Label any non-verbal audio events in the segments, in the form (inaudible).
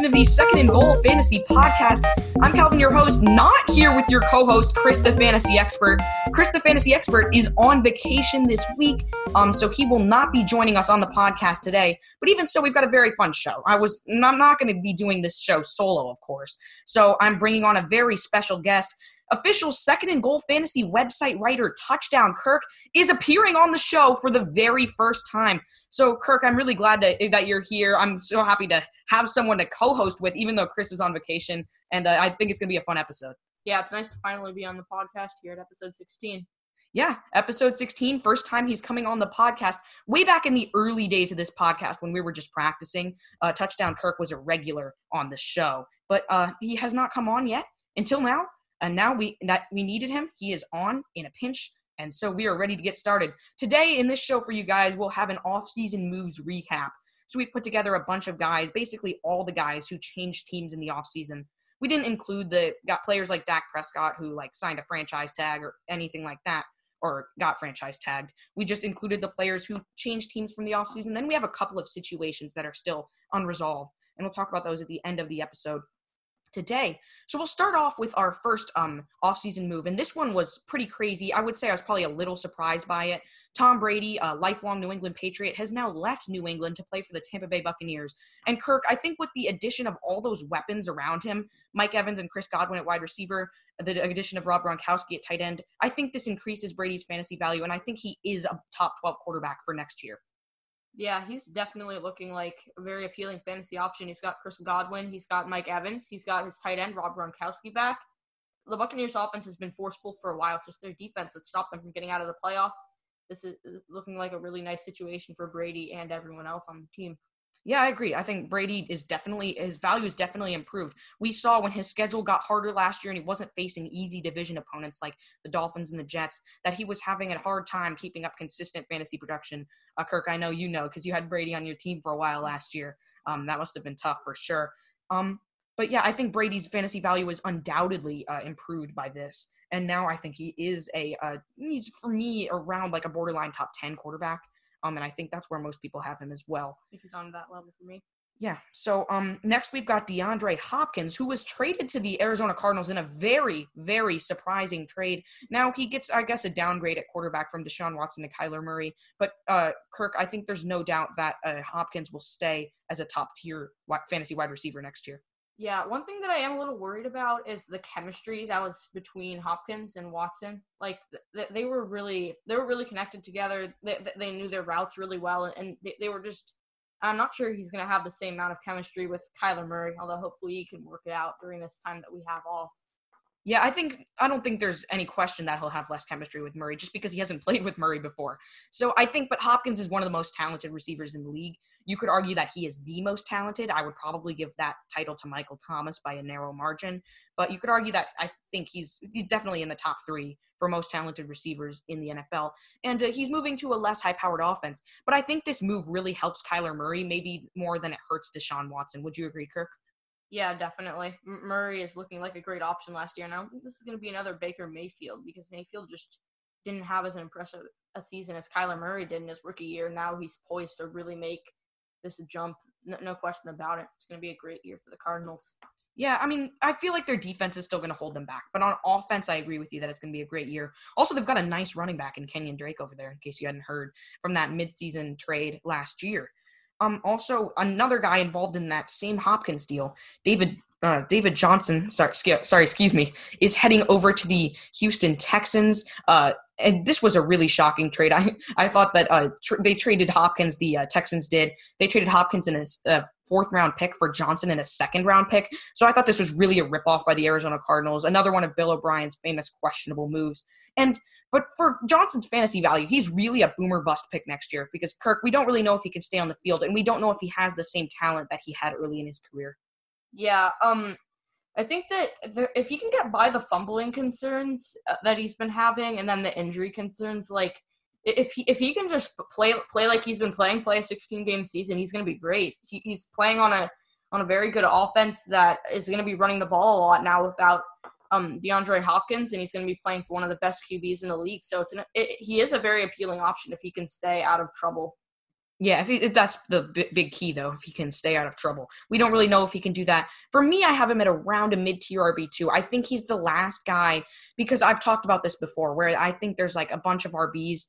edition of the Second and Goal Fantasy Podcast. I'm Calvin, your host, not here with your co host, Chris the Fantasy Expert. Chris the Fantasy Expert is on vacation this week, um, so he will not be joining us on the podcast today. But even so, we've got a very fun show. I was, I'm not going to be doing this show solo, of course. So I'm bringing on a very special guest official second and goal fantasy website writer touchdown kirk is appearing on the show for the very first time. So kirk i'm really glad to, that you're here. I'm so happy to have someone to co-host with even though chris is on vacation and uh, i think it's going to be a fun episode. Yeah it's nice to finally be on the podcast here at episode 16 yeah, episode 16, first time he's coming on the podcast. Way back in the early days of this podcast when we were just practicing, uh, Touchdown Kirk was a regular on the show, but uh, he has not come on yet. Until now and now we that we needed him. He is on in a pinch. And so we are ready to get started. Today in this show for you guys, we'll have an off-season moves recap. So we put together a bunch of guys, basically all the guys who changed teams in the offseason. We didn't include the got players like Dak Prescott who like signed a franchise tag or anything like that or got franchise tagged. We just included the players who changed teams from the offseason. Then we have a couple of situations that are still unresolved. And we'll talk about those at the end of the episode today. So we'll start off with our first um offseason move, and this one was pretty crazy. I would say I was probably a little surprised by it. Tom Brady, a lifelong New England Patriot, has now left New England to play for the Tampa Bay Buccaneers. And Kirk, I think with the addition of all those weapons around him, Mike Evans and Chris Godwin at wide receiver, the addition of Rob Gronkowski at tight end, I think this increases Brady's fantasy value, and I think he is a top 12 quarterback for next year. Yeah, he's definitely looking like a very appealing fantasy option. He's got Chris Godwin, he's got Mike Evans, he's got his tight end Rob Gronkowski back. The Buccaneers' offense has been forceful for a while. It's just their defense that stopped them from getting out of the playoffs. This is looking like a really nice situation for Brady and everyone else on the team. Yeah, I agree. I think Brady is definitely his value is definitely improved. We saw when his schedule got harder last year and he wasn't facing easy division opponents like the Dolphins and the Jets that he was having a hard time keeping up consistent fantasy production. Uh, Kirk, I know you know because you had Brady on your team for a while last year. Um, that must have been tough for sure. Um, but yeah, I think Brady's fantasy value is undoubtedly uh, improved by this, and now I think he is a uh, he's for me around like a borderline top ten quarterback. Um, and I think that's where most people have him as well. If he's on that level for me. Yeah. So um, next we've got DeAndre Hopkins, who was traded to the Arizona Cardinals in a very, very surprising trade. Now he gets, I guess, a downgrade at quarterback from Deshaun Watson to Kyler Murray. But uh, Kirk, I think there's no doubt that uh, Hopkins will stay as a top tier fantasy wide receiver next year. Yeah, one thing that I am a little worried about is the chemistry that was between Hopkins and Watson. Like th- they were really they were really connected together. They, they knew their routes really well, and they, they were just. I'm not sure he's going to have the same amount of chemistry with Kyler Murray, although hopefully he can work it out during this time that we have off. Yeah, I think I don't think there's any question that he'll have less chemistry with Murray just because he hasn't (laughs) played with Murray before. So I think, but Hopkins is one of the most talented receivers in the league. You could argue that he is the most talented. I would probably give that title to Michael Thomas by a narrow margin. But you could argue that I think he's, definitely in the top three for most talented receivers in the NFL. And uh, he's moving to a less high powered offense. But I think this move really helps Kyler Murray, maybe more than it hurts Deshaun Watson. Would you agree, Kirk? Yeah, definitely. M- Murray is looking like a great option last year, and I don't think this is going to be another Baker Mayfield because Mayfield just didn't have as impressive a season as Kyler Murray did in his rookie year. Now he's poised to really make this jump. No, no question about it. It's going to be a great year for the Cardinals. Yeah, I mean, I feel like their defense is still going to hold them back. But on offense, I agree with you that it's going to be a great year. Also, they've got a nice running back in Kenyon Drake over there, in case you hadn't heard from that midseason trade last year. Um, also, another guy involved in that same Hopkins deal, David uh, David Johnson, sorry, sorry, excuse me, is heading over to the Houston Texans. Uh, and this was a really shocking trade. (laughs) I I thought that uh, tr- they traded Hopkins. The uh, Texans did. They traded Hopkins in a fourth round pick for Johnson in a second round pick. So I thought this was really a ripoff by the Arizona Cardinals. Another one of Bill O'Brien's famous questionable moves. And but for Johnson's fantasy value, he's really a boomer bust pick next year because Kirk, we don't really know if he can stay on the field, and we don't know if he has the same talent that he had early in his career. Yeah, um, I think that if he can get by the fumbling concerns uh, that he's been having, and then the injury concerns, like if he if he can just play play like he's been playing, play a 16 game season, he's going to be great. He, he's playing on a on a very good offense that is going to be running the ball a lot now without um, DeAndre Hopkins, and he's going to be playing for one of the best QBs in the league. So it's an, it, he is a very appealing option if he can stay out of trouble. Yeah, if, he, that's the b- big key, though, if he can stay out of trouble. We don't really know if he can do that. For me, I have him at around a mid tier RB2. I think he's the last guy because I've talked about this before, where I think there's like a bunch of RBs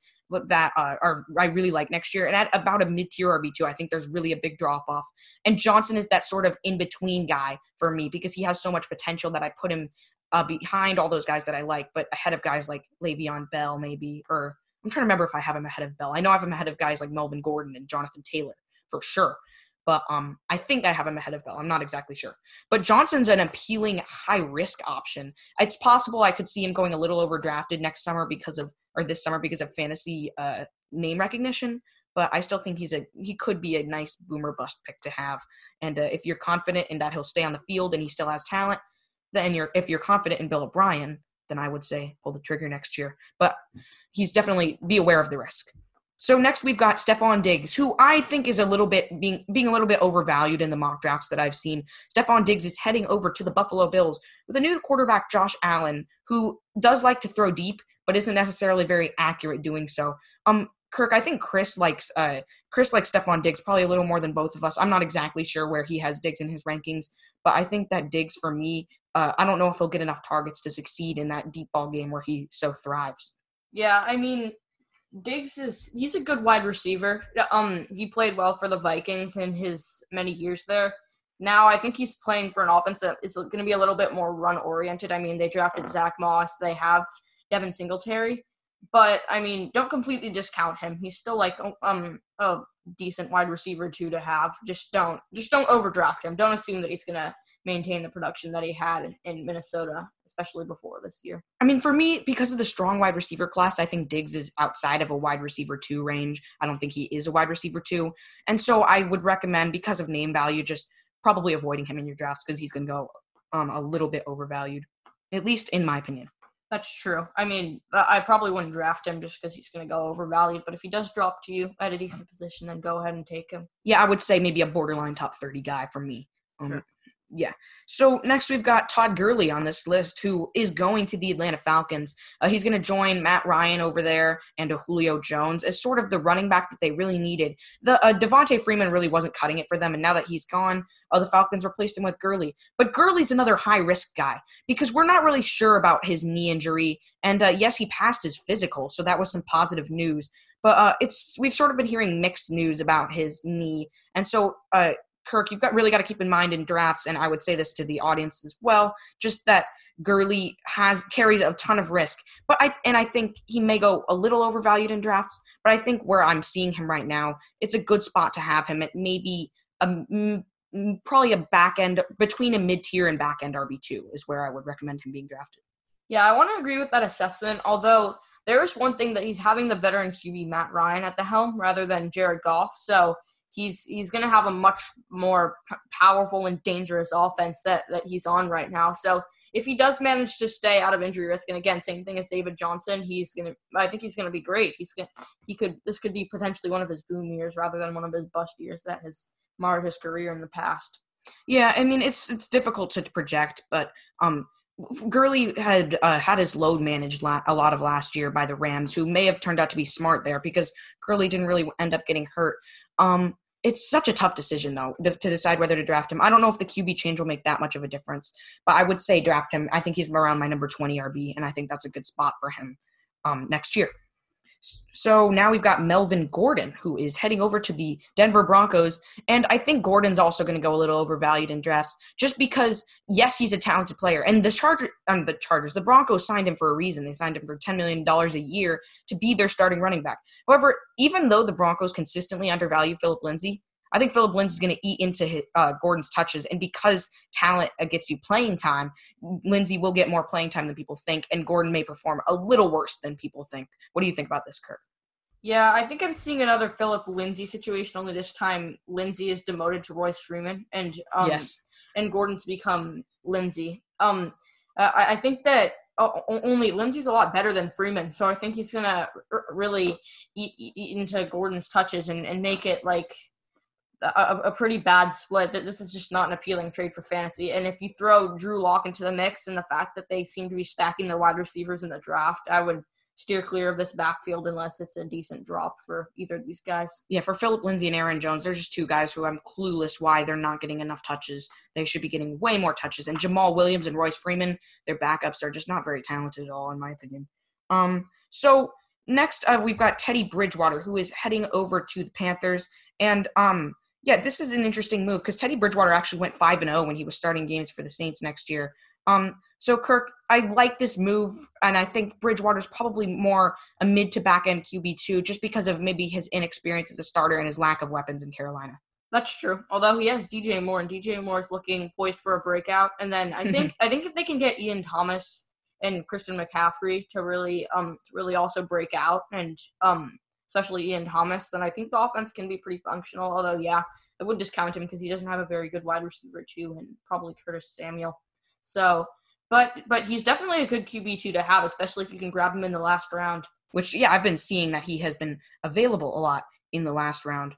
that uh, are I really like next year. And at about a mid tier RB2, I think there's really a big drop off. And Johnson is that sort of in between guy for me because he has so much potential that I put him uh, behind all those guys that I like, but ahead of guys like Le'Veon Bell, maybe, or I'm trying to remember if I have him ahead of Bell. I know I have him ahead of guys like Melvin Gordon and Jonathan Taylor for sure. But um, I think I have him ahead of Bell. I'm not exactly sure. But Johnson's an appealing high risk option. It's possible I could see him going a little overdrafted next summer because of or this summer because of fantasy uh, name recognition. But I still think he's a he could be a nice boomer bust pick to have. And uh, if you're confident in that he'll stay on the field and he still has talent, then you're if you're confident in Bill O'Brien, then I would say pull the trigger next year. But he's definitely be aware of the risk. So next we've got Stefon Diggs, who I think is a little bit being being a little bit overvalued in the mock drafts that I've seen. Stefon Diggs is heading over to the Buffalo Bills with a new quarterback, Josh Allen, who does like to throw deep, but isn't necessarily very accurate doing so. Um, Kirk, I think Chris likes uh, Chris likes Stefon Diggs probably a little more than both of us. I'm not exactly sure where he has Diggs in his rankings, but I think that Diggs for me uh, I don't know if he'll get enough targets to succeed in that deep ball game where he so thrives. Yeah, I mean, Diggs is he's a good wide receiver. Um, he played well for the Vikings in his many years there. Now I think he's playing for an offense that is going to be a little bit more run oriented. I mean, they drafted Zack Moss, they have Devin Singletary, but I mean, don't completely discount him. He's still like um a decent wide receiver too to have. Just don't just don't overdraft him. Don't assume that he's gonna maintain the production that he had in Minnesota, especially before this year. I mean, for me, because of the strong wide receiver class, I think Diggs is outside of a wide receiver two range. I don't think he is a wide receiver two. And so I would recommend, because of name value, just probably avoiding him in your drafts because he's going to go um, a little bit overvalued, at least in my opinion. That's true. I mean, I probably wouldn't draft him just because he's going to go overvalued. But if he does drop to you at a decent position, then go ahead and take him. Yeah, I would say maybe a borderline top 30 guy for me. Um, sure yeah. So next we've got Todd Gurley on this list, who is going to the Atlanta Falcons. Uh, he's going to join Matt Ryan over there and Julio Jones as sort of the running back that they really needed. The uh, Devonta Freeman really wasn't cutting it for them, and now that he's gone, uh, the Falcons replaced him with Gurley. But Gurley's another high risk guy because we're not really sure about his knee injury. And uh, yes, he passed his physical, so that was some positive news. But uh, it's we've sort of been hearing mixed news about his knee, and so uh, Kirk, you've got really got to keep in mind in drafts, and I would say this to the audience as well, just that Gurley has carries a ton of risk. But I and I think he may go a little overvalued in drafts. But I think where I'm seeing him right now, it's a good spot to have him at maybe a probably a back end between a mid tier and back end RB two is where I would recommend him being drafted. Yeah, I want to agree with that assessment. Although there is one thing that he's having the veteran QB Matt Ryan at the helm rather than Jared Goff, so he's he's going to have a much more p- powerful and dangerous offense that that he's on right now. So if he does manage to stay out of injury risk, and again, same thing as David Johnson, he's gonna. I think he's gonna be great. He's gonna. He could. This could be potentially one of his boom years rather than one of his bust years that has marred his career in the past. Yeah, I mean it's it's difficult to project, but um, Gurley had uh, had his load managed la- a lot of last year by the Rams, who may have turned out to be smart there because Gurley didn't really end up getting hurt. Um, it's such a tough decision though to, decide whether to draft him. I don't know if the QB change will make that much of a difference, but I would say draft him. I think he's around my number 20 RB, and I think that's a good spot for him um, next year. So now we've got Melvin Gordon, who is heading over to the Denver Broncos. And I think Gordon's also going to go a little overvalued in drafts just because, yes, he's a talented player. And the Chargers, um, the Chargers, the Broncos signed him for a reason. They signed him for $10 million a year to be their starting running back. However, even though the Broncos consistently undervalue Phillip Lindsay, I think Phillip Lindsay is going to eat into his, uh, Gordon's touches, and because talent uh, gets you playing time, Lindsay will get more playing time than people think, and Gordon may perform a little worse than people think. What do you think about this, Kirk? Yeah, I think I'm seeing another Phillip Lindsay situation. Only this time, Lindsay is demoted to Royce Freeman, and um, yes, and Gordon's become Lindsay. Um, I, I think that only Lindsay's a lot better than Freeman, so I think he's gonna really eat, eat into Gordon's touches and, and make it like a, a, pretty bad split. That this is just not an appealing trade for fantasy. And if you throw Drew Lock into the mix and the fact that they seem to be stacking their wide receivers in the draft, I would steer clear of this backfield unless it's a decent drop for either of these guys. Yeah, for Phillip Lindsay and Aaron Jones, there's just two guys who I'm clueless why they're not getting enough touches. They should be getting way more touches. And Jamaal Williams and Royce Freeman, their backups are just not very talented at all, in my opinion. Um, so next uh, we've got Teddy Bridgewater, who is heading over to the Panthers, and um, yeah, this is an interesting move because Teddy Bridgewater actually went five and zero oh when he was starting games for the Saints next year. Um, so Kirk, I like this move, and I think Bridgewater's probably more a mid to back end QB two, just because of maybe his inexperience as a starter and his lack of weapons in Carolina. That's true. Although he has DJ Moore, and DJ Moore is looking poised for a breakout. And then I think (laughs) I think if they can get Ian Thomas and Christian McCaffrey to really um to really also break out, and um especially Ian Thomas, then I think the offense can be pretty functional. Although yeah, I would discount him because he doesn't have a very good wide receiver too, and probably Curtis Samuel. So, but but he's definitely a good QB two to have, especially if you can grab him in the last round. Which yeah, I've been seeing that he has been available a lot in the last round.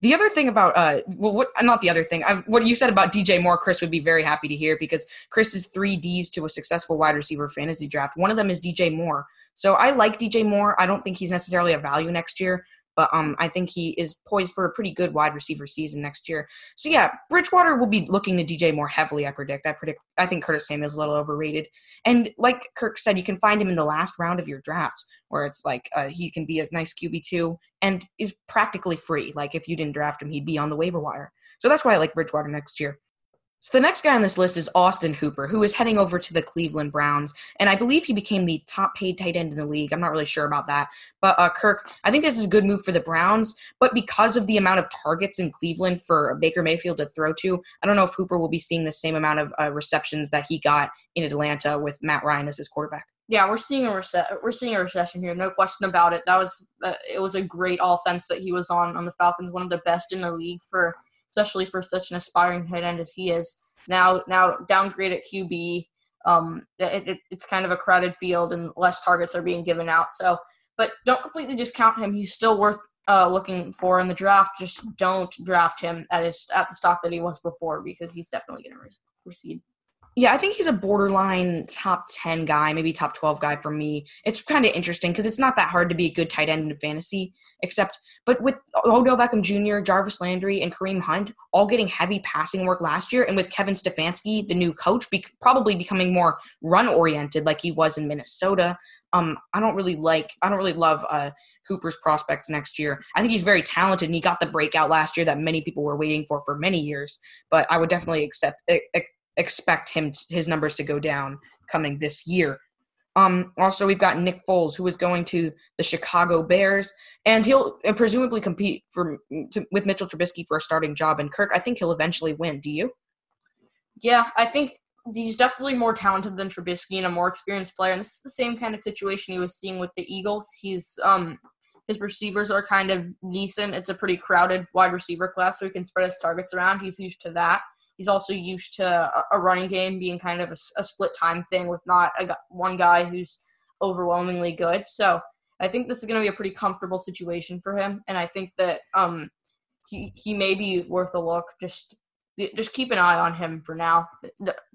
The other thing about uh, well, what not the other thing, I, what you said about DJ Moore, Chris would be very happy to hear because Chris is three D's to a successful wide receiver fantasy draft. One of them is DJ Moore, so I like DJ Moore. I don't think he's necessarily a value next year, but um, I think he is poised for a pretty good wide receiver season next year. So yeah, Bridgewater will be looking to DJ Moore heavily. I predict. I predict. I think Curtis Samuel's a little overrated, and like Kirk said, you can find him in the last round of your drafts, where it's like uh, he can be a nice QB two and is practically free. Like if you didn't draft him, he'd be on the waiver wire. So that's why I like Bridgewater next year. So the next guy on this list is Austin Hooper, who is heading over to the Cleveland Browns, and I believe he became the top paid tight end in the league. I'm not really sure about that, but uh, Kirk, I think this is a good move for the Browns. But because of the amount of targets in Cleveland for Baker Mayfield to throw to, I don't know if Hooper will be seeing the same amount of uh, receptions that he got in Atlanta with Matt Ryan as his quarterback. Yeah, we're seeing a rece- we're seeing a recession here, no question about it. That was uh, it was a great offense that he was on on the Falcons, one of the best in the league for especially for such an aspiring tight end as he is. Now, now downgrade at QB. Um, it, it, it's kind of a crowded field and less targets are being given out. So, but don't completely discount him. He's still worth uh, looking for in the draft. Just don't draft him at his at the stock that he was before because he's definitely going to re- recede. Yeah, I think he's a borderline top 10 guy, maybe top 12 guy for me. It's kind of interesting because it's not that hard to be a good tight end in fantasy, except, but with Odell Beckham Jr., Jarvis Landry, and Kareem Hunt all getting heavy passing work last year, and with Kevin Stefanski, the new coach, be- probably becoming more run oriented like he was in Minnesota, um, I don't really like, I don't really love uh, Hooper's prospects next year. I think he's very talented and he got the breakout last year that many people were waiting for for many years, but I would definitely accept, expect him his numbers to go down coming this year. Um, also, we've got Nick Foles, who is going to the Chicago Bears, and he'll presumably compete for to, with Mitchell Trubisky for a starting job. And Kirk, I think he'll eventually win. Do you? Yeah, I think he's definitely more talented than Trubisky and a more experienced player. And this is the same kind of situation he was seeing with the Eagles. He's um his receivers are kind of decent. It's a pretty crowded wide receiver class, so he can spread his targets around. He's used to that. He's also used to a running game being kind of a, a split time thing with not a, one guy who's overwhelmingly good. So I think this is going to be a pretty comfortable situation for him, and I think that um he he may be worth a look. Just just keep an eye on him for now.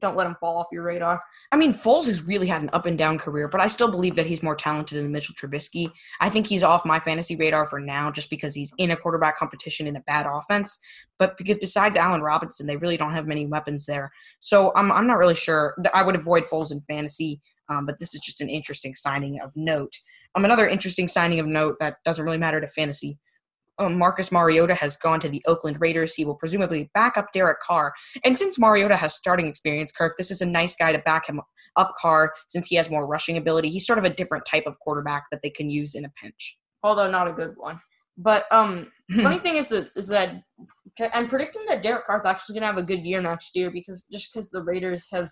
Don't let him fall off your radar. I mean, Foles has really had an up and down career, but I still believe that he's more talented than Mitchell Trubisky. I think he's off my fantasy radar for now just because he's in a quarterback competition in a bad offense. But because besides Allen Robinson, they really don't have many weapons there. So I'm, I'm not really sure. I would avoid Foles in fantasy. Um, but this is just an interesting signing of note. Um, another interesting signing of note that doesn't really matter to fantasy um, Marcus Mariota has gone to the Oakland Raiders. He will presumably back up Derek Carr. And since Mariota has starting experience, Kirk, this is a nice guy to back him up Carr since he has more rushing ability. He's sort of a different type of quarterback that they can use in a pinch. Although not a good one. But um, (laughs) funny thing is that is that I'm predicting that Derek Carr's actually gonna have a good year next year because just because the Raiders have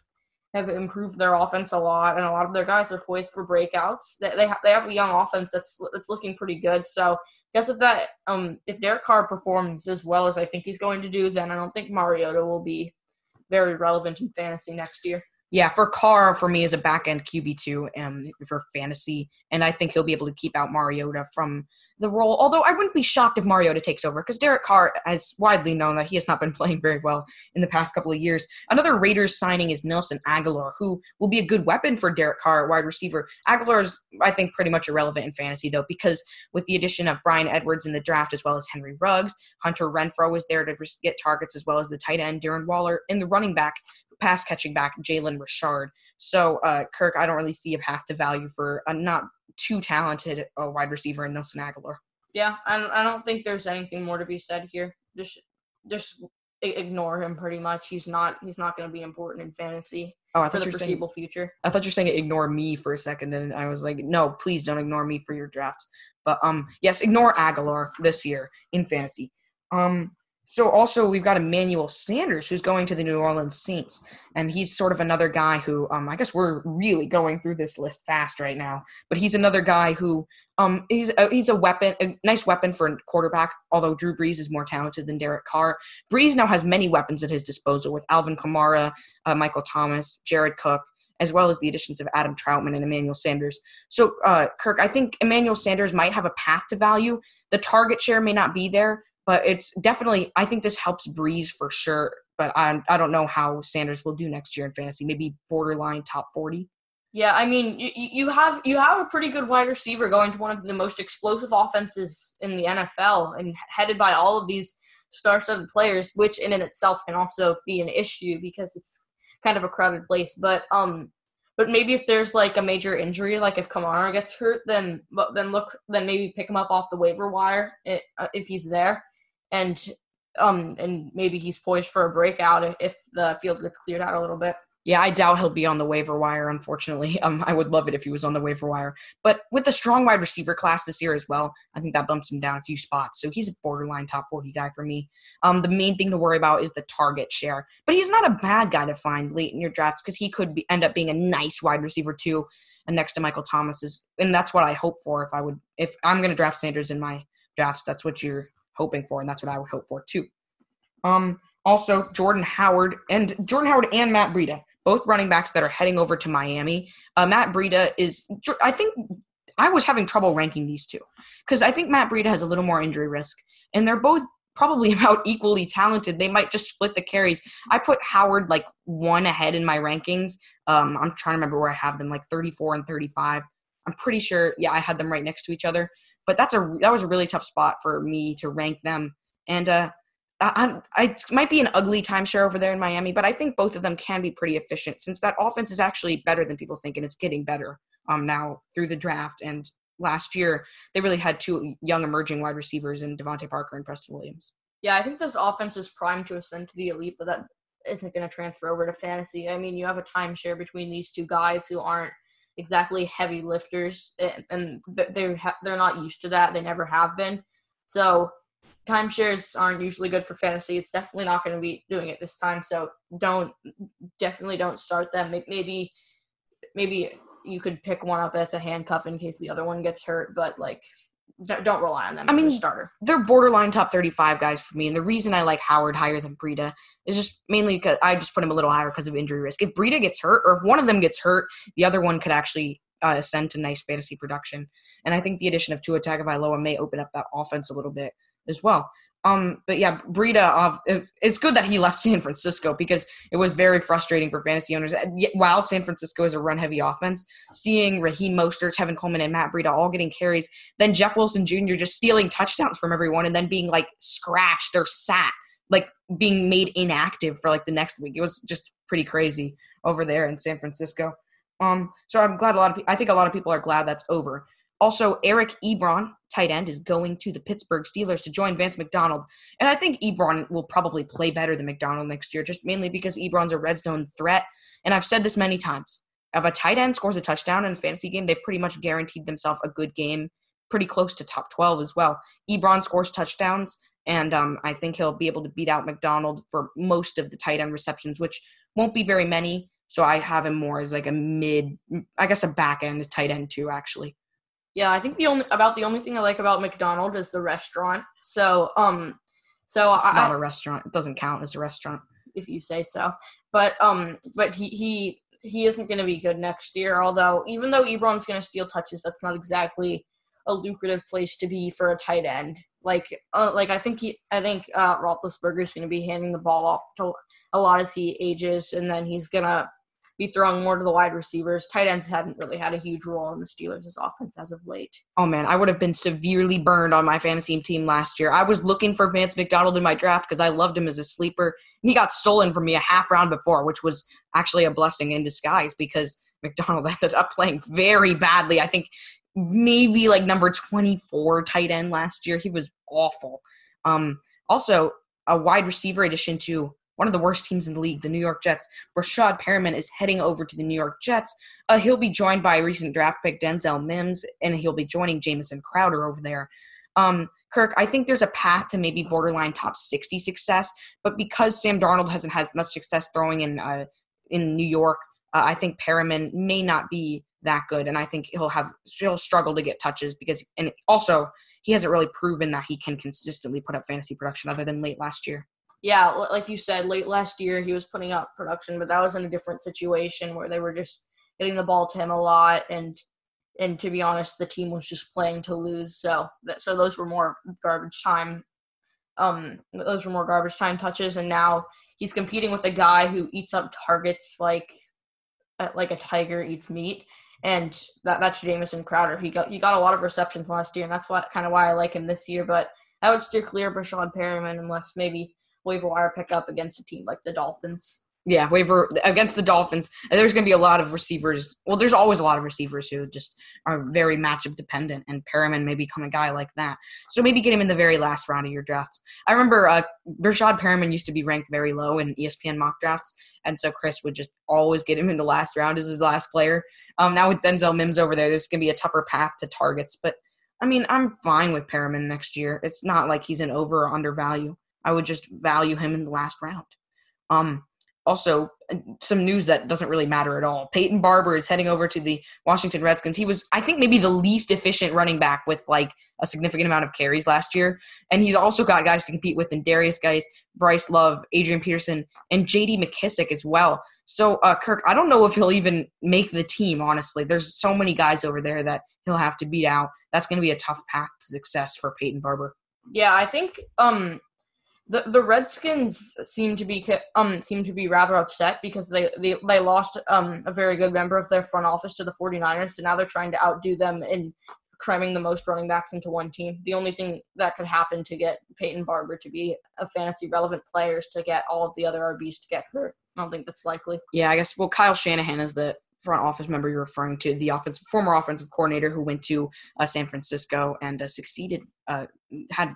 have improved their offense a lot and a lot of their guys are poised for breakouts. They they, ha- they have a young offense that's that's looking pretty good. So I guess if that um if Derek Carr performs as well as I think he's going to do, then I don't think Mariota will be very relevant in fantasy next year. Yeah, for Carr, for me, is a back end QB2 um, for fantasy. And I think he'll be able to keep out Mariota from the role. Although I wouldn't be shocked if Mariota takes over because Derek Carr has widely known that he has not been (laughs) playing very well in the past couple of years. Another Raiders signing is Nelson Agholor, who will be a good weapon for Derek Carr, wide receiver. Aguilar is, I think, pretty much irrelevant in fantasy though because with the addition of Bryan Edwards in the draft as well as Henry Ruggs, Hunter Renfrow is there to get targets as well as the tight end Darren Waller in the running back pass catching back Jalen Richard. So, uh, Kirk, I don't really see a path to value for a not too talented uh, wide receiver in Nelson Agholor. Yeah, I, I don't think there's anything more to be said here. Just just ignore him pretty much. He's not he's not going to be important in fantasy oh, I for the foreseeable saying, future. I thought you're saying ignore me for a second, and I was like, no, please don't ignore me for your drafts. But um, yes, ignore Agholor this year in fantasy. Um, so also we've got Emmanuel Sanders who's going to the New Orleans Saints, and he's sort of another guy who um, I guess we're really going through this list fast right now. But he's another guy who um, he's a, he's a weapon, a nice weapon for a quarterback. Although Drew Brees is more talented than Derek Carr, Brees now has many weapons at his disposal with Alvin Kamara, uh, Michael Thomas, Jared Cook, as well as the additions of Adam Trautman and Emmanuel Sanders. So, uh, Kirk, I think Emmanuel Sanders might have a path to value. The target share may not be there, but it's definitely I think this helps Brees for sure. But I I don't know how Sanders will do next year in fantasy. Maybe borderline top forty. Yeah, I mean you, you have you have a pretty good wide receiver going to one of the most explosive offenses in the NFL and headed by all of these star-studded players, which in and itself can also be an issue because it's kind of a crowded place. But um, but maybe if there's like a major injury, like if Kamara gets hurt, then then look, then maybe pick him up off the waiver wire eh, if he's there and um and maybe he's poised for a breakout if the field gets cleared out a little bit. Yeah, I doubt he'll be on the waiver wire, unfortunately. (laughs) Um, I would love it if he was on the waiver wire. But with the strong wide receiver class this year as well, I think that bumps him down a few spots. So he's a borderline top 40 guy for me. Um, the main thing to worry about is the target share. But he's not a bad guy to find late in your drafts because he could be, end up being a nice wide receiver too, and next to Michael Thomas is, and that's what I hope for if I would, if I'm going to draft Sanders in my drafts. That's what you're hoping for, and that's what I would hope for too. Um, also, Jordan Howard and Jordan Howard and Matt Breida, both running backs that are heading over to Miami. Uh, Matt Breida is, I think, I was having trouble ranking these two because I think Matt Breida has a little more injury risk, and they're both probably (laughs) about equally talented. They might just split the carries. I put Howard like one ahead in my rankings. Um, I'm trying to remember where I have them, like 34 and 35. I'm pretty sure, yeah, I had them right next to each other. But that's a that was a really tough spot for me to rank them. And uh, I, I, might be an ugly timeshare over there in Miami, but I think both of them can be pretty efficient since that offense is actually better than people think, and it's getting better um, now through the draft. And last year, they really had two young emerging wide receivers in DeVante Parker and Preston Williams. Yeah, I think this offense is primed to ascend to the elite, but that isn't going to transfer over to fantasy. I mean, you have a timeshare between these two guys who aren't exactly heavy lifters, and they're they're not used to that. They never have been. So timeshares aren't usually good for fantasy. It's definitely not going to be doing it this time. So don't definitely don't start them. Maybe maybe you could pick one up as a handcuff in case the other one gets hurt, but like don't rely on them. I mean, starter. They're borderline top 35 guys for me, and the reason I like Howard higher than Breida is just mainly because I just put him a little higher because of injury risk. If Breida gets hurt, or if one of them gets hurt, the other one could actually uh, ascend to nice fantasy production. And I think the addition of Tua Tagovailoa may open up that offense a little bit as well. Um, but yeah, Breida, uh, it's good that he left San Francisco because it was very frustrating for fantasy owners. While San Francisco is a run-heavy offense, seeing Raheem Mostert, Tevin Coleman, and Matt Breida all getting carries, then Jeff Wilson Jr. just stealing touchdowns from everyone and then being like scratched or sat, like being made inactive for like the next week. It was just pretty crazy over there in San Francisco. Um, so I'm glad a lot of people, I think a lot of people are glad that's over. Also, Eric Ebron, tight end, is going to the Pittsburgh Steelers to join Vance McDonald. And I think Ebron will probably play better than McDonald next year, just mainly because Ebron's a red zone threat. And I've said this many times. If a tight end scores a touchdown in a fantasy game, they pretty much guaranteed themselves a good game, pretty close to top 12 as well. Ebron scores touchdowns, and um, I think he'll be able to beat out McDonald for most of the tight end receptions, which won't be very many. So I have him more as like a mid, I guess a back end tight end too, actually. Yeah, I think the only about the only thing I like about McDonald is the restaurant. So, um, so it's I, not a restaurant. It doesn't count as a restaurant if you say so. But um, but he he he isn't going to be good next year. Although, even though Ebron's going to steal touches, that's not exactly a lucrative place to be for a tight end. Like, uh, like I think he, I think uh, Roethlisberger is going to be handing the ball off to a lot as he ages, and then he's going to be throwing more to the wide receivers. Tight ends haven't really had a huge role in the Steelers' offense as of late. Oh man, I would have been severely burned on my fantasy team last year. I was looking for Vance McDonald in my draft because I loved him as a sleeper. And He got stolen from me a half round before, which was actually a blessing in disguise because McDonald (laughs) ended up playing very badly. I think maybe like number 24 tight end last year. He was awful. Um, also, a wide receiver addition to one of the worst teams in the league, the New York Jets. Breshad Perriman is heading over to the New York Jets. Uh, he'll be joined by recent draft pick Denzel Mims, and he'll be joining Jamison Crowder over there. Um, Kirk, I think there's a path to maybe borderline top 60 success, but because Sam Darnold hasn't had much success throwing in uh, in New York, uh, I think Perriman may not be that good, and I think he'll have he'll struggle to get touches because, and also he hasn't really proven that he can consistently put up fantasy production other than late last year yeah, like you said, late last year he was putting up production, but that was in a different situation where they were just getting the ball to him a lot, and and to be honest, the team was just playing to lose. So so those were more garbage time. Um, those were more garbage time touches, and now he's competing with a guy who eats up targets like uh, like a tiger eats meat, and that that's Jamison Crowder. He got he got a lot of receptions last year, and that's what kind of why I like him this year. But I would steer clear of Breshad Perriman unless maybe waiver wire pickup against a team like the Dolphins. Yeah, waiver against the Dolphins. There's going to be a lot of receivers. Well, there's always a lot of receivers who just are very matchup dependent, and Perriman may become a guy like that. So maybe get him in the very last round of your drafts. I remember uh, Rashad Perriman used to be ranked very low in ESPN mock drafts, and so Chris would just always get him in the last round as his last player. Um, now with Denzel Mims over there, there's going to be a tougher path to targets, but I mean, I'm fine with Perriman next year. It's not like he's an over or under value. I would just value him in the last round. Um, also, some news that doesn't really matter at all. Peyton Barber is heading over to the Washington Redskins. He was, I think, maybe the least efficient running back with like a significant amount of carries last year. And he's also got guys to compete with in Darius Guice, Bryce Love, Adrian Peterson, and JD McKissic as well. So, uh, Kirk, I don't know if he'll even make the team, honestly. There's so many guys over there that he'll have to beat out. That's going to be a tough path to success for Peyton Barber. Yeah, I think um the the Redskins seem to be um seem to be rather upset because they they, they lost um a very good member of their front office to the 49ers so now they're trying to outdo them in cramming the most running backs into one team. The only thing that could happen to get Peyton Barber to be a fantasy relevant player is to get all of the other RBs to get hurt. I don't think that's likely. Yeah, I guess well Kyle Shanahan is the front office member you're referring to, the offensive former offensive coordinator who went to uh, San Francisco and uh, succeeded, uh, had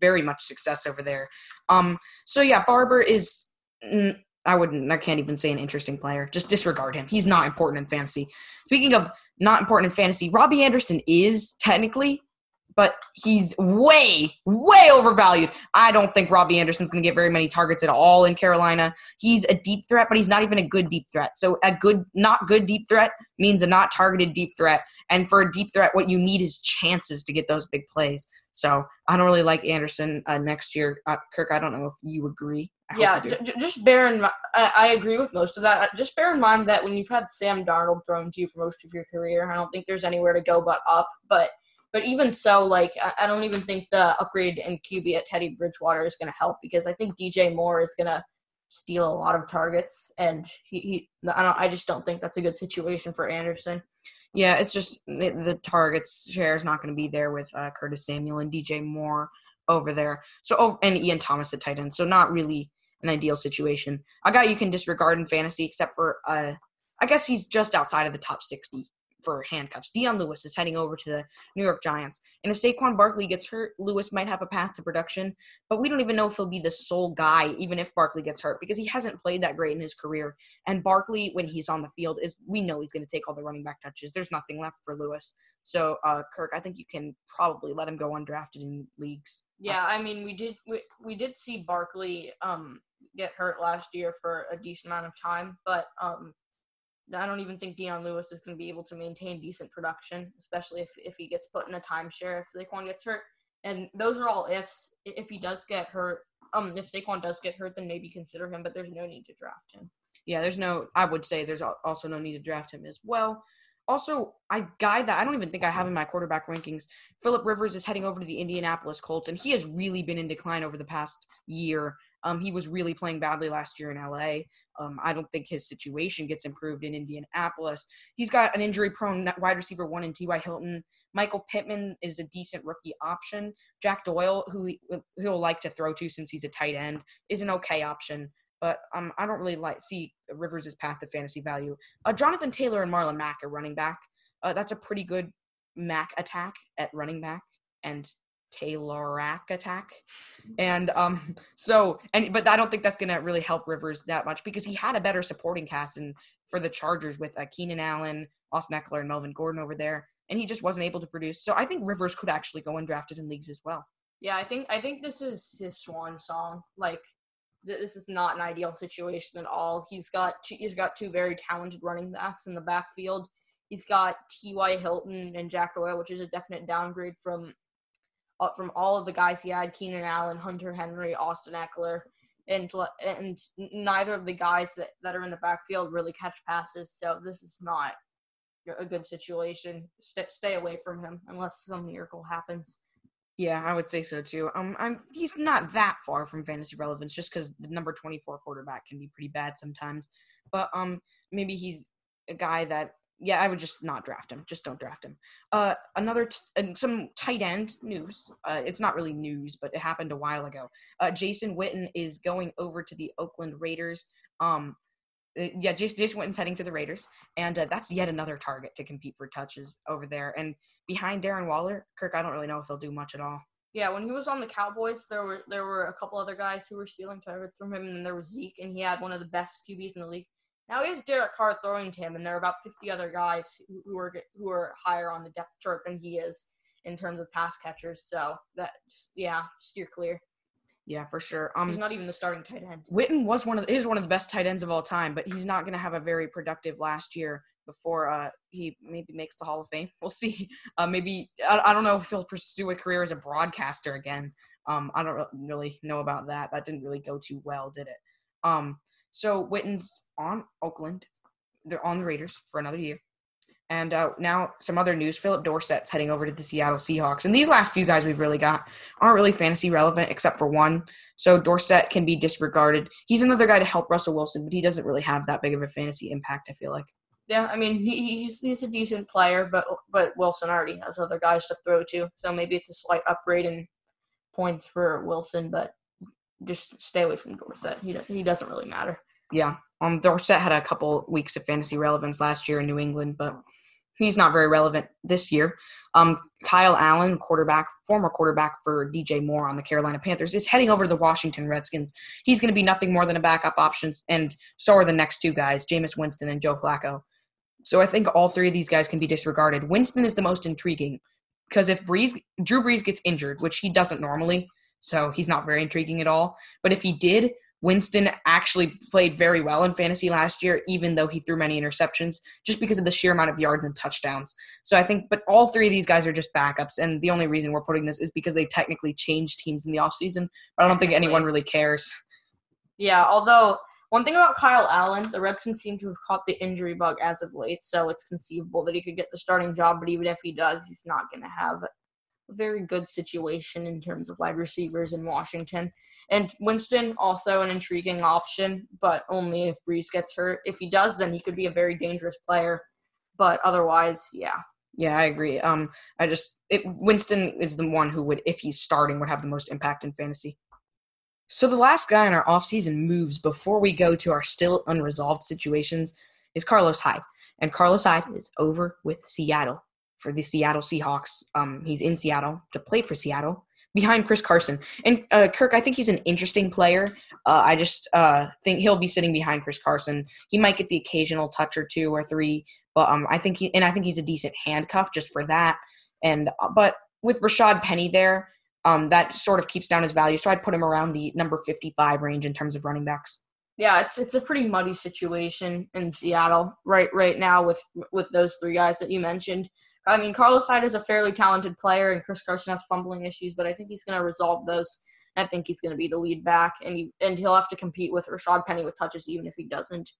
very much success over there. Um, so yeah, Barber is. I wouldn't. I can't even say an interesting player. Just disregard him. He's not important in fantasy. Speaking of not important in fantasy, Robbie Anderson is technically but he's way, way overvalued. I don't think Robbie Anderson's going to get very many targets at all in Carolina. He's a deep threat, but he's not even a good deep threat. So a good, not good deep threat means a not targeted deep threat. And for a deep threat, what you need is chances to get those big plays. So I don't really like Anderson uh, next year. Uh, Kirk, I don't know if you agree. Yeah, j- just bear in mind, I-, I agree with most of that. Uh, just bear in mind that when you've had Sam Darnold thrown to you for most of your career, I don't think there's anywhere to go but up. But but even so, like I don't even think the upgrade in QB at Teddy Bridgewater is going to help because I think DJ Moore is going to steal a lot of targets, and he, he I don't I just don't think that's a good situation for Anderson. Yeah, it's just the targets share is not going to be there with uh, Curtis Samuel and DJ Moore over there. So oh, and Ian Thomas at tight end. So not really an ideal situation. A guy you can disregard in fantasy, except for uh, I guess he's just outside of the top sixty for handcuffs. Dion Lewis is heading over to the New York Giants. And if Saquon Barkley gets hurt, Lewis might have a path to production, but we don't even know if he'll be the sole guy, even if Barkley gets hurt, because he hasn't played that great in his career. And Barkley, when he's on the field, is we know he's going to take all the running back touches. There's nothing left for Lewis. So, uh, Kirk, I think you can probably let him go undrafted in leagues. Yeah, I mean, we did we, we did see Barkley um, get hurt last year for a decent amount of time, but um, I don't even think Dion Lewis is going to be able to maintain decent production, especially if, if he gets put in a timeshare if Saquon gets hurt. And those are all ifs. If he does get hurt, um, if Saquon does get hurt, then maybe consider him, but there's no need to draft him. Yeah, there's no. I would say there's also no need to draft him as well. Also, I guy that I don't even think I have in my quarterback rankings. Philip Rivers is heading over to the Indianapolis Colts, and he has really been in decline over the past year. Um, he was really playing badly last year in LA. Um, I don't think his situation gets improved in Indianapolis. He's got an injury prone wide receiver one in T.Y. Hilton. Michael Pittman is a decent rookie option. Jack Doyle, who he, he'll like to throw to since he's a tight end, is an okay option. But um, I don't really like see Rivers' path to fantasy value. Uh, Jonathan Taylor and Marlon Mack are running back. Uh, that's a pretty good Mack attack at running back, and Taylorac attack. And um so and but I don't think that's gonna really help Rivers that much because he had a better supporting cast and for the Chargers with uh, Keenan Allen, Austin Ekeler, and Melvin Gordon over there, and he just wasn't able to produce. So I think Rivers could actually go undrafted in leagues as well. Yeah, I think I think this is his swan song. Like this is not an ideal situation at all. He's got two, he's got two very talented running backs in the backfield. He's got T.Y. Hilton and Jack Doyle, which is a definite downgrade from from all of the guys he had: Keenan Allen, Hunter Henry, Austin Ekeler, and and neither of the guys that, that are in the backfield really catch passes. So this is not a good situation. Stay, stay away from him unless some miracle happens. Yeah, I would say so too. Um, I'm he's not that far from fantasy relevance, just because the number 24 quarterback can be pretty bad sometimes. But um, maybe he's a guy that yeah, I would just not draft him. Just don't draft him. Uh, another t- some tight end news. Uh, it's not really news, but it happened a while ago. Uh, Jason Witten is going over to the Oakland Raiders. Um, uh, yeah, Jason, Jason Witten's heading to the Raiders, and uh, that's yet another target to compete for touches over there. And behind Darren Waller, Kirk, I don't really know if he'll do much at all. Yeah, when he was on the Cowboys, there were there were a couple other guys who were stealing targets from him, and there was Zeke, and he had one of the best QBs in the league. Now he has Derek Carr throwing to him, and there are about 50 other guys who, are who are higher on the depth chart than he is in terms of pass catchers. So that, yeah, steer clear. Yeah, for sure. Um, he's not even the starting tight end. Witten was one of the, is one of the best tight ends of all time, but he's not going to have a very productive last year before uh, he maybe makes the Hall of Fame. (laughs) We'll see. Uh, maybe I, I don't know if he'll pursue a career as a broadcaster again. Um, I don't really know about that. That didn't really go too well, did it? Um, so Witten's on Oakland. They're on the Raiders for another year. And uh, now some other news. Phillip Dorsett's heading over to the Seattle Seahawks. And these last few guys we've really got aren't really fantasy relevant except for one. So Dorsett can be disregarded. He's another guy to help Russell Wilson, but he doesn't really have that big of a fantasy impact, I feel like. Yeah, I mean he, he's he's a decent player, but but Wilson already has other guys to throw to, so maybe it's a slight upgrade in points for Wilson, but just stay away from Dorsett. He he doesn't really matter. Yeah, um, Dorsett had a couple weeks of fantasy relevance last year in New England, but he's not very relevant this year. Um, Kyle Allen, quarterback, former quarterback for DJ Moore on the Carolina Panthers, is heading over to the Washington Redskins. He's going to be nothing more than a backup option, and so are the next two guys, Jameis Winston and Joe Flacco. So I think all three of these guys can be disregarded. Winston is the most intriguing because if Brees, Drew Brees gets injured, which he doesn't normally, so he's not very intriguing at all. But if he did, Winston actually played very well in fantasy last year, even though he threw many interceptions, just because of the sheer amount of yards and touchdowns. So I think, but all three of these guys are just backups. And the only reason we're putting this is because they technically changed teams in the offseason. But I don't think anyone really cares. Yeah, although one thing about Kyle Allen, the Redskins seem to have caught the injury bug as of late, so it's conceivable that he could get the starting job. But even if he does, he's not going to have very good situation in terms of wide receivers in Washington. And Winston also an intriguing option, but only if Brees gets hurt. If he does, then he could be a very dangerous player. But otherwise, yeah. Yeah, I agree. Um, I just it, Winston is the one who would, if he's starting, would have the most impact in fantasy. So the last guy in our offseason moves before we go to our still unresolved situations is Carlos Hyde. And Carlos Hyde is over with Seattle for the Seattle Seahawks. Um, he's in Seattle to play for Seattle behind Chris Carson. And uh, Kirk, I think he's an interesting player. Uh, I just uh, think he'll be sitting behind Chris Carson. He might get the occasional touch or two or three, but um, I think he and I think he's a decent handcuff just for that. And uh, but with Rashad Penny there, um, that sort of keeps down his value. So I'd put him around the number fifty-five range in terms of running backs. Yeah, it's it's a pretty muddy situation in Seattle right right now with with those three guys that you mentioned. I mean, Carlos Hyde is a fairly talented player, and Chris Carson has fumbling issues, but I think he's going to resolve those I think he's going to be the lead back, and he, and he'll have to compete with Rashad Penny with touches, even if he doesn't.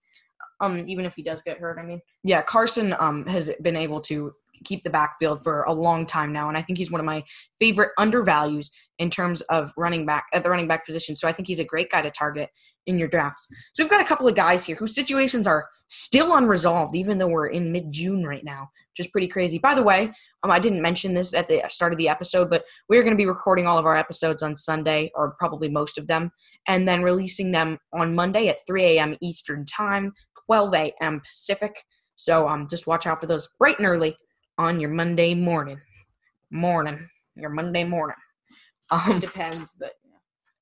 Um, even if he does get hurt, I mean. Yeah, Carson um has been able to keep the backfield for a long time now, and I think he's one of my favorite undervalues in terms of running back at the running back position. So I think he's a great guy to target in your drafts. So we've got a couple of guys here whose situations are still unresolved, even though we're in mid June right now, which is pretty crazy. By the way, um, I didn't mention this at the start of the episode, but we're going to be recording all of our episodes on Sunday, or probably most of them, and then releasing them on Monday at 3 a.m. Eastern Time, 12 a.m. Pacific. So um, just watch out for those bright and early on your Monday morning. Morning. Your Monday morning. Um, It depends, but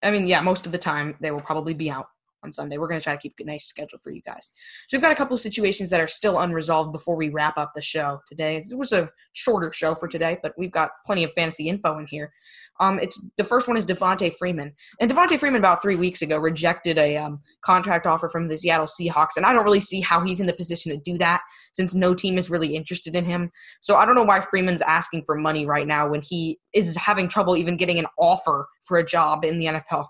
I mean, yeah, most of the time they will probably be out on Sunday. We're going to try to keep a nice schedule for you guys. So we've got a couple of situations that are still unresolved before we wrap up the show today. It was a shorter show for today, but we've got plenty of fantasy info in here. Um, it's the first one is Devonta Freeman, and Devonta Freeman about three weeks ago rejected a um, contract offer from the Seattle Seahawks, and I don't really see how he's in the position to do that since no team is really interested in him. So I don't know why Freeman's asking for money right now when he is having trouble even getting an offer for a job in the NFL.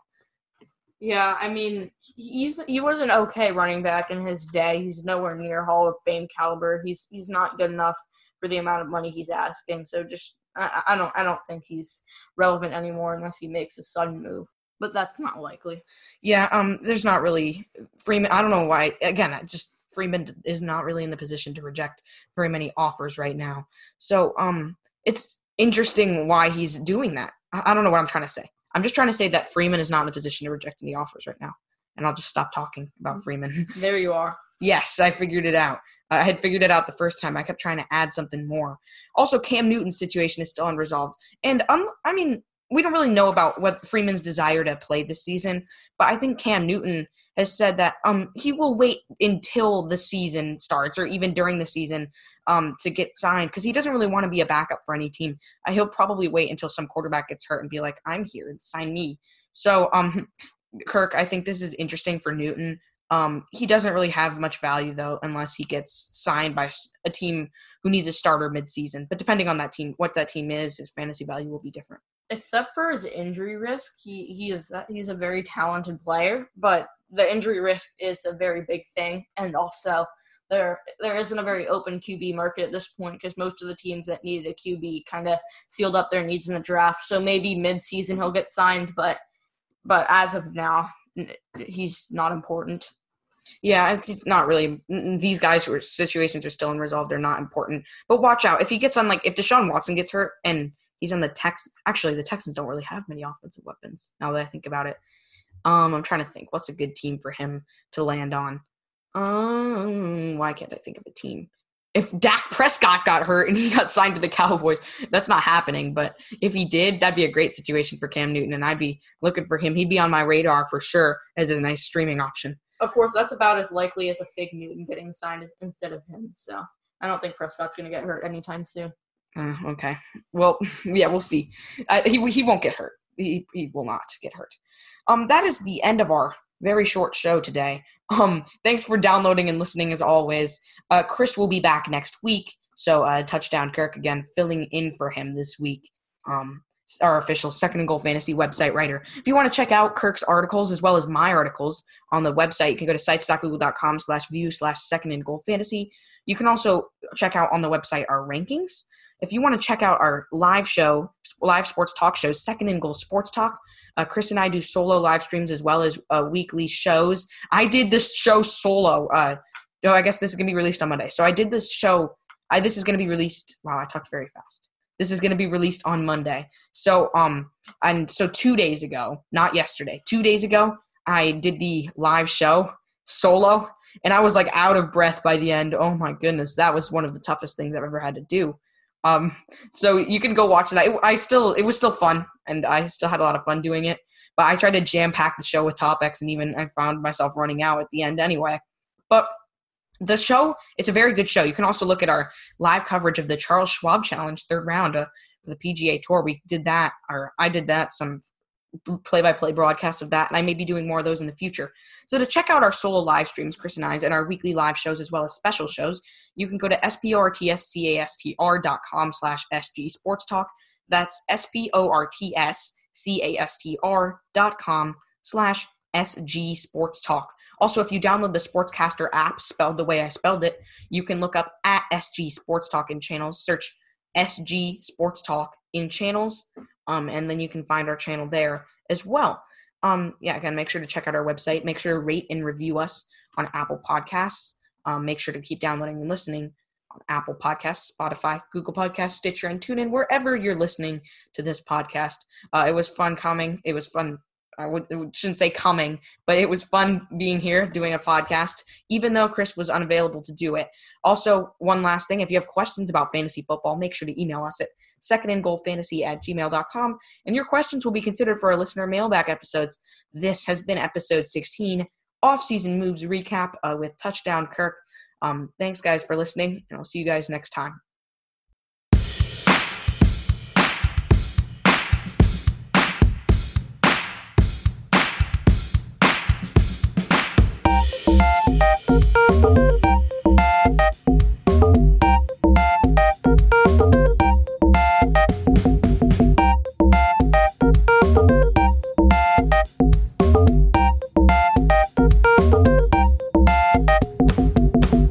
Yeah, I mean, he's he was an okay running back in his day. He's nowhere near Hall of Fame caliber. He's he's not good enough for the amount of money he's asking. So just I, I don't I don't think he's relevant anymore unless he makes a sudden move. But that's not likely. Yeah, um, there's not really Freeman. I don't know why. Again, I just Freeman is not really in the position to reject very many offers right now. So, um, it's interesting why he's doing that. I, I don't know what I'm trying to say. I'm just trying to say that Freeman is not in the position to reject any offers right now. And I'll just stop talking about Freeman. (laughs) There you are. yes, I figured it out. I had figured it out the first time. I kept trying to add something more. Also, Cam Newton's situation is still unresolved. And um, I mean, we don't really know about what Freeman's desire to play this season, but I think Cam Newton has said that um he will wait until the season starts or even during the season um to get signed because he doesn't really want to be a backup for any team. Uh, he'll probably wait until some quarterback gets hurt and be like, "I'm here, sign me." So um (laughs) Kirk, I think this is interesting for Newton. Um, he doesn't really have much value though, unless he gets signed by a team who needs a starter midseason. But depending on that team, what that team is, his fantasy value will be different. Except for his injury risk, he he is he's a very talented player, but the injury risk is a very big thing, and also there there isn't a very open QB market at this point because most of the teams that needed a QB kind of sealed up their needs in the draft. So maybe mid-season he'll get signed, but but as of now, he's not important. Yeah, it's, not really. These guys who are situations are still unresolved. They're not important. But watch out if he gets on like if Deshaun Watson gets hurt and he's on the Tex. Actually, the Texans don't really have many offensive weapons. Now that I think about it, um, I'm trying to think what's a good team for him to land on. Um, why can't I think of a team? If Dak Prescott got hurt and he got signed to the Cowboys, that's not happening. But if he did, that'd be a great situation for Cam Newton, and I'd be looking for him. He'd be on my radar for sure as a nice streaming option. Of course, that's about as likely as a fig Newton getting signed instead of him. So I don't think Prescott's going to get hurt anytime soon. Uh, okay. Well, (laughs) yeah, we'll see. Uh, he he won't get hurt. He he will not get hurt. Um, that is the end of our very short show today. Um, thanks for downloading and listening as always. Uh, Chris will be back next week. So uh, touchdown Kirk again, filling in for him this week. Um, our official second and goal fantasy website writer. If you want to check out Kirk's articles as well as my articles on the website, you can go to sites.google.com slash view slash second and goal fantasy. You can also check out on the website our rankings. If you want to check out our live show, live sports talk show, Second and Goal Sports Talk, uh, Chris and I do solo live streams as well as uh, weekly shows. I did this show solo. Uh, no, I guess this is going to be released on Monday. So I did this show. I this is going to be released. Wow, I talked very fast. This is going to be released on Monday. So um, and so two days ago, not yesterday, two days ago, I did the live show solo, and I was like out of breath by the end. Oh my goodness, that was one of the toughest things I've ever had to do. Um, so you can go watch that. It, I still, it was still fun, and I still had a lot of fun doing it. But I tried to jam pack the show with topics, and even I found myself running out at the end anyway. But the show, it's a very good show. You can also look at our live coverage of the Charles Schwab Challenge third round of the PGA Tour. We did that, or I did that, some play-by-play broadcast of that, and I may be doing more of those in the future. So to check out our solo live streams, Chris and I's, and our weekly live shows as well as special shows, you can go to sportscastr.com slash SG Sports Talk. That's S-P-O-R-T-S C-A-S-T-R dot com slash SG Sports Talk. Also, if you download the Sportscastr app, spelled the way I spelled it, you can look up at SG Sports Talk in channels, search SG Sports Talk in channels, um, and then you can find our channel there as well. Um, yeah, again, make sure to check out our website. Make sure to rate and review us on Apple Podcasts. Um, make sure to keep downloading and listening on Apple Podcasts, Spotify, Google Podcasts, Stitcher, and TuneIn, wherever you're listening to this podcast. Uh, it was fun coming. It was fun I would, shouldn't say coming, but it was fun being here doing a podcast, even though Chris was unavailable to do it. Also, one last thing if you have questions about fantasy football, make sure to email us at secondandgoalfantasy at gmail.com, and your questions will be considered for our listener mailback episodes. This has been episode 16, off-season moves recap uh, with Touchdown Kirk. Um, thanks, guys, for listening, and I'll see you guys next time.